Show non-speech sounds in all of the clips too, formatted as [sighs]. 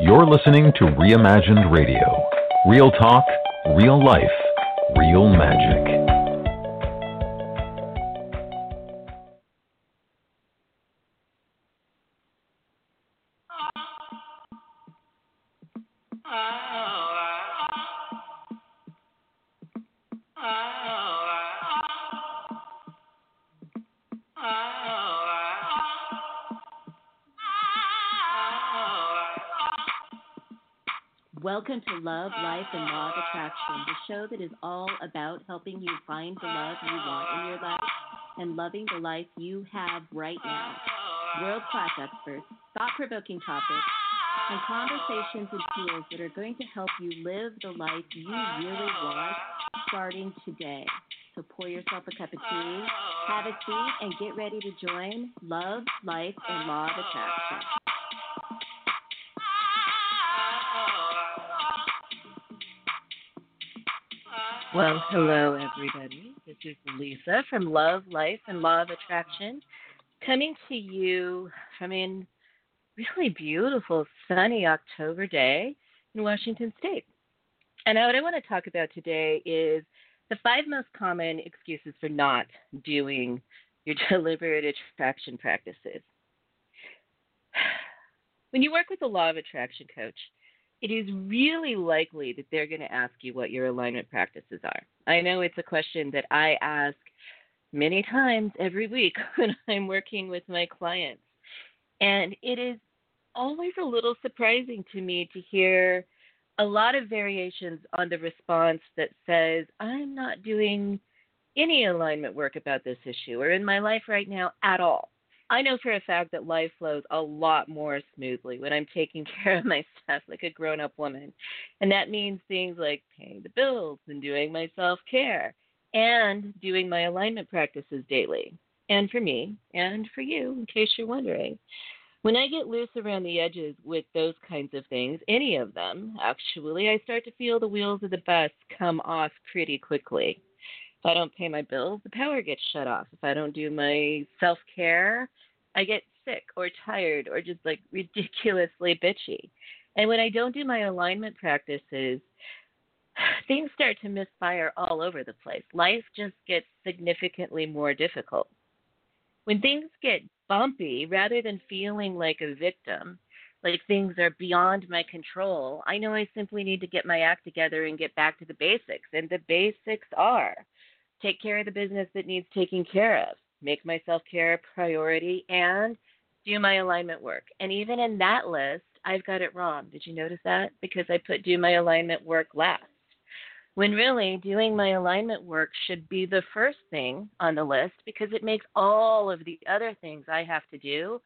You're listening to Reimagined Radio. Real talk, real life, real magic. Oh, oh, oh. Welcome to Love, Life, and Law of Attraction, the show that is all about helping you find the love you want in your life and loving the life you have right now. World class experts, thought provoking topics, and conversations and tools that are going to help you live the life you really want starting today. So pour yourself a cup of tea, have a seat, and get ready to join Love, Life, and Law of Attraction. Well, hello, everybody. This is Lisa from Love, Life, and Law of Attraction, coming to you from a really beautiful, sunny October day in Washington State. And what I want to talk about today is the five most common excuses for not doing your [laughs] deliberate attraction practices. [sighs] When you work with a law of attraction coach, it is really likely that they're going to ask you what your alignment practices are. I know it's a question that I ask many times every week [laughs] when I'm working with my clients. And it is always a little surprising to me to hear a lot of variations on the response that says, I'm not doing any alignment work about this issue or in my life right now at all. I know for a fact that life flows a lot more smoothly when I'm taking [laughs] care of my stuff like a grown up woman. And that means things like paying the bills and doing my self care and doing my alignment practices daily. And for me, and for you, in case you're wondering. When I get loose around the edges with those kinds of things, any of them, actually, I start to feel the wheels of the bus come off pretty quickly. If I don't pay my bills, the power gets shut off. If I don't do my self care, I get sick or tired or just like [laughs] ridiculously bitchy. And when I don't do my alignment practices, [sighs] things start to misfire all over the place. Life just gets significantly more difficult. When things get bumpy, rather than feeling like a victim, like things are beyond my control, I know I simply need to get my act together and get back to the basics. And the basics are take care of the business that needs taking care of, make my self care a priority, and do my alignment work. And even in that list, I've got it wrong. Did you notice that? Because I put do my alignment work last. When really doing my alignment work should be the first thing on the list because it makes all of the other things I have to do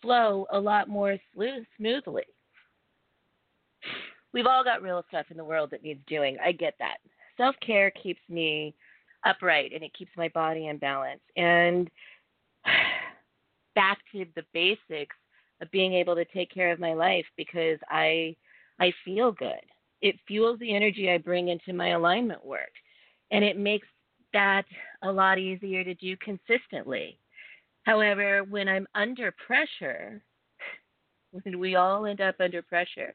flow a lot more smoothly. We've all got real stuff in the world that needs doing. I get that. Self care keeps me upright and it keeps my body in balance. And [sighs] back to the basics of being able to take care of my life because I I feel good. It fuels the energy I bring into my alignment work. And it makes that a lot easier to do consistently. However, when I'm under pressure, [laughs] when we all end up under pressure,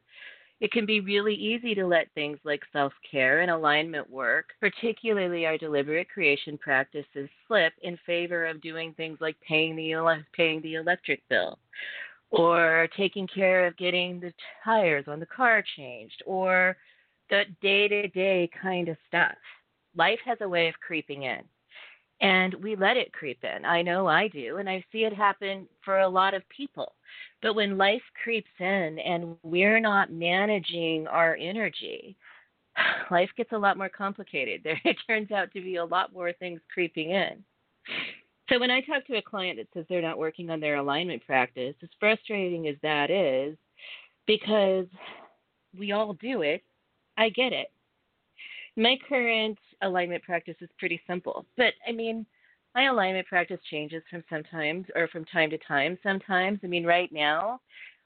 it can be really easy to let things like self care and alignment work, particularly our deliberate creation practices, slip in favor of doing things like paying the, paying the electric bill or taking care of getting the tires on the car changed or the day to day kind of stuff. Life has a way of creeping in and we let it creep in. I know I do, and I see it happen for a lot of people. But when life creeps in and we're not managing our energy, [sighs] life gets a lot more complicated. [laughs] There it turns out to be a lot more things creeping in. So when I talk to a client that says they're not working on their alignment practice, as frustrating as that is, because we all do it, I get it. My current alignment practice is pretty simple. But I mean, my alignment practice changes from sometimes or from time to time. Sometimes, I mean, right now,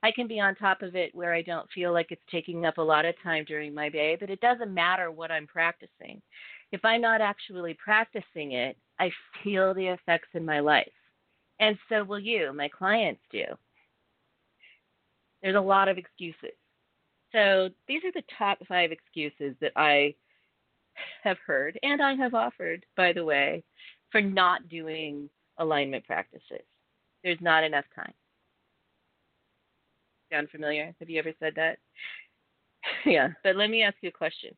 I can be on top of it where I don't feel like it's taking up a lot of time during my day, but it doesn't matter what I'm practicing. If I'm not actually practicing it, I feel the effects in my life. And so will you, my clients do. There's a lot of excuses. So these are the top five excuses that I have heard and I have offered, by the way, for not doing alignment practices. There's not enough time. Sound familiar? Have you ever said that? [laughs] yeah, but let me ask you a question.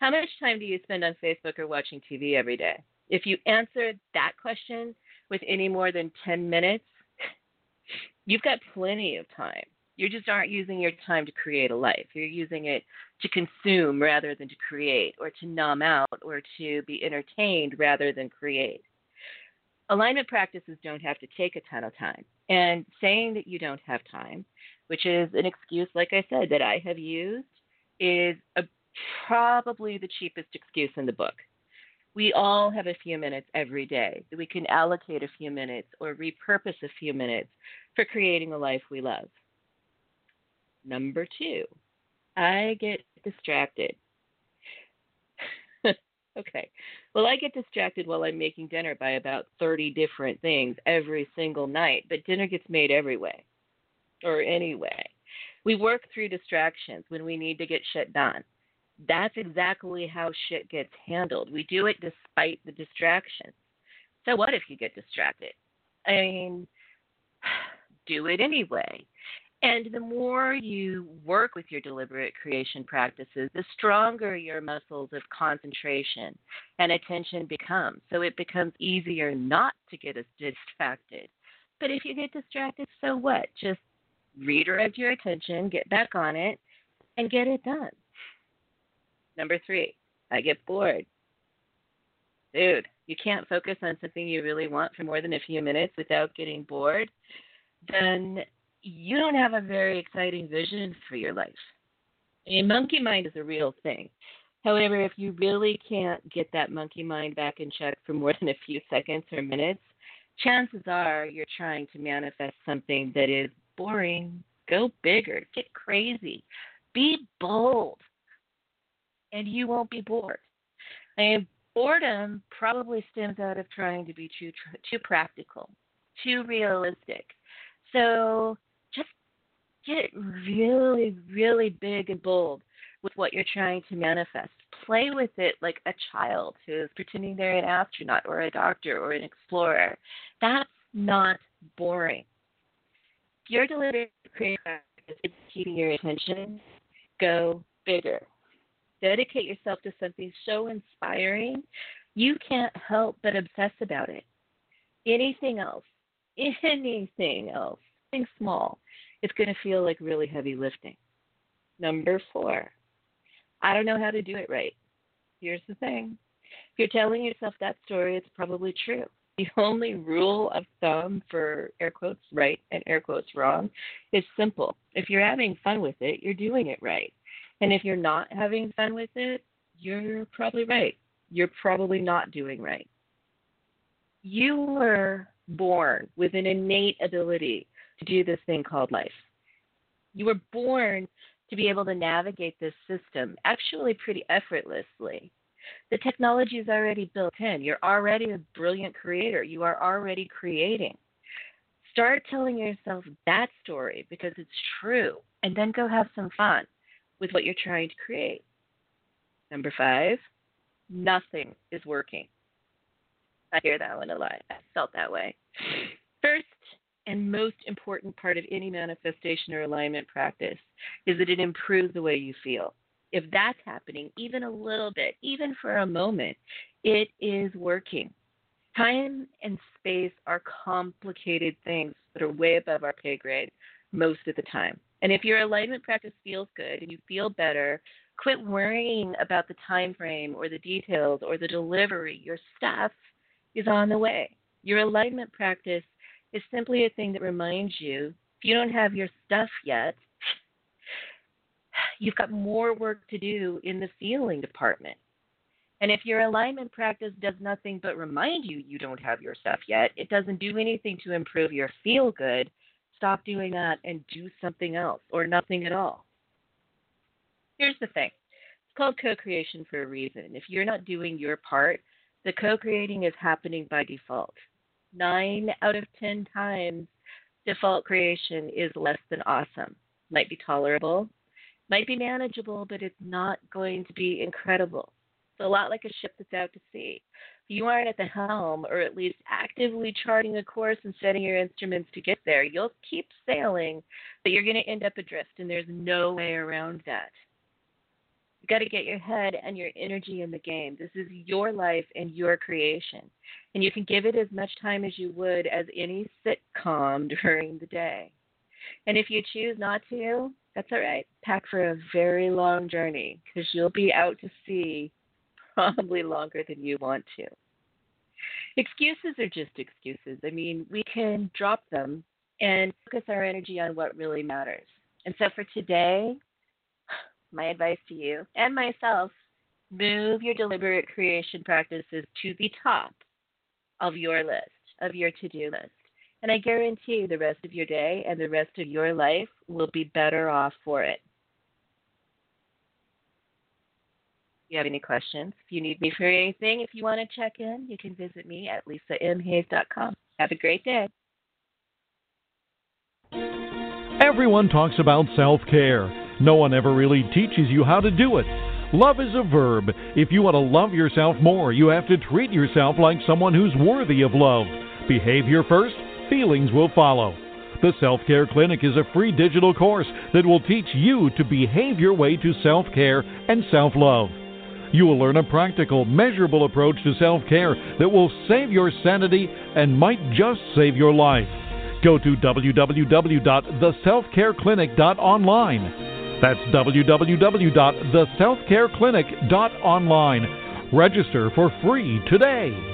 How much time do you spend on Facebook or watching TV every day? If you answer that question with any more than 10 minutes, [laughs] you've got plenty of time. You just aren't using your time to create a life. You're using it to consume rather than to create, or to numb out, or to be entertained rather than create. Alignment practices don't have to take a ton of time. And saying that you don't have time, which is an excuse, like I said, that I have used, is a, probably the cheapest excuse in the book. We all have a few minutes every day that we can allocate a few minutes or repurpose a few minutes for creating a life we love. Number two, I get distracted. [laughs] okay. Well, I get distracted while I'm making dinner by about 30 different things every single night, but dinner gets made every way or anyway. We work through distractions when we need to get shit done. That's exactly how shit gets handled. We do it despite the distractions. So, what if you get distracted? I mean, [sighs] do it anyway. And the more you work with your deliberate creation practices, the stronger your muscles of concentration and attention become. So it becomes easier not to get as distracted. But if you get distracted, so what? Just redirect your attention, get back on it, and get it done. Number three, I get bored. Dude, you can't focus on something you really want for more than a few minutes without getting bored. Then you don't have a very exciting vision for your life. I mean, monkey mind is a real thing. However, if you really can't get that monkey mind back in check for more [laughs] than a few seconds or minutes, chances are you're trying to manifest something that is boring. Go bigger, get crazy, be bold, and you won't be bored. Mean, boredom probably stems out of trying to be too too practical, too realistic. So get really, really big and bold with what you're trying to manifest. Play with it like a child who's pretending they're an astronaut or a doctor or an explorer. That's not boring. Your deliberate creative is keeping your attention. Go bigger. Dedicate yourself to something so inspiring, you can't help but obsess about it. Anything else, [laughs] anything else, anything small, it's going to feel like really heavy lifting. Number four, I don't know how to do it right. Here's the thing if you're telling yourself that story, it's probably true. The [laughs] only rule of thumb for air quotes right and air quotes wrong is simple. If you're having fun with it, you're doing it right. And if you're not having fun with it, you're probably right. You're probably not doing right. You were born with an innate ability to do this thing called life. You were born to be able to navigate this system actually pretty effortlessly. The technology is already built in. You're already a brilliant creator. You are already creating. Start telling yourself that story because it's true, and then go have some fun with what you're trying to create. Number five, nothing is working. I hear that one a lot. I felt that way. And most important part of any manifestation or alignment practice is that it improves the way you feel. If that's happening, even a little bit, even for a moment, it is working. Time and space are complicated things that are way above our pay grade most of the time. And if your alignment practice feels good and you feel better, quit worrying about the time frame or the details or the delivery. Your stuff is on the way. Your alignment practice is simply a thing that reminds you if you don't have your stuff yet, you've got more work to do in the feeling department. And if your alignment practice does nothing but remind you you don't have your stuff yet, it doesn't do anything to improve your feel good, stop doing that and do something else or nothing at all. Here's the thing it's called co creation for a reason. If you're not doing your part, the co creating is happening by default nine out of 10 times, default creation is less than awesome. Might be tolerable, Might be manageable, but it's not going to be incredible. It's a lot like a ship that's out to sea. If you aren't at the helm, or at least actively charting a course and setting your instruments to get there, you'll keep sailing, but you're going to end up adrift, and there's no way around that. You got to get your head and your energy in the game. This is your life and your creation. And you can give it as much time as you would as any sitcom [laughs] during the day. And if you choose not to, that's all right. Pack for a very long journey because you'll be out to sea [laughs] probably longer than you want to. Excuses are just excuses. I mean, we can drop them and focus our energy on what really matters. And so for today, my advice to you and myself move your deliberate creation practices to the top of your list, of your to do list. And I guarantee the rest of your day and the rest of your life will be better off for it. If you have any questions, if you need me for anything, if you want to check in, you can visit me at lisamhayes.com. Have a great day. Everyone talks about self care. No one ever really teaches you how to do it. Love is a verb. If you want to love yourself more, you have to treat yourself like someone who's worthy of love. Behavior first, feelings will follow. The Self Care Clinic is a free digital course that will teach you to behave your way to self care and self love. You will learn a practical, measurable approach to self care that will save your sanity and might just save your life. Go to www.theselfcareclinic.online. That's www.theselfcareclinic.online. Register for free today.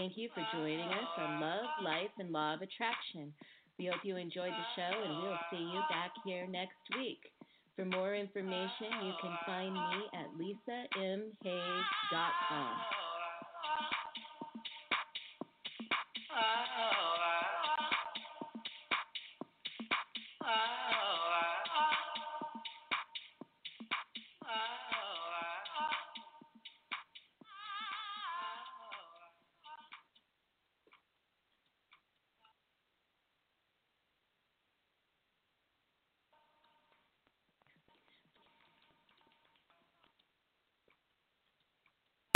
Thank you for joining us on Love, Life, and Law of Attraction. We hope you enjoyed the show, and we'll see you back here next week. For more information, you can find me at lisamhayes.com.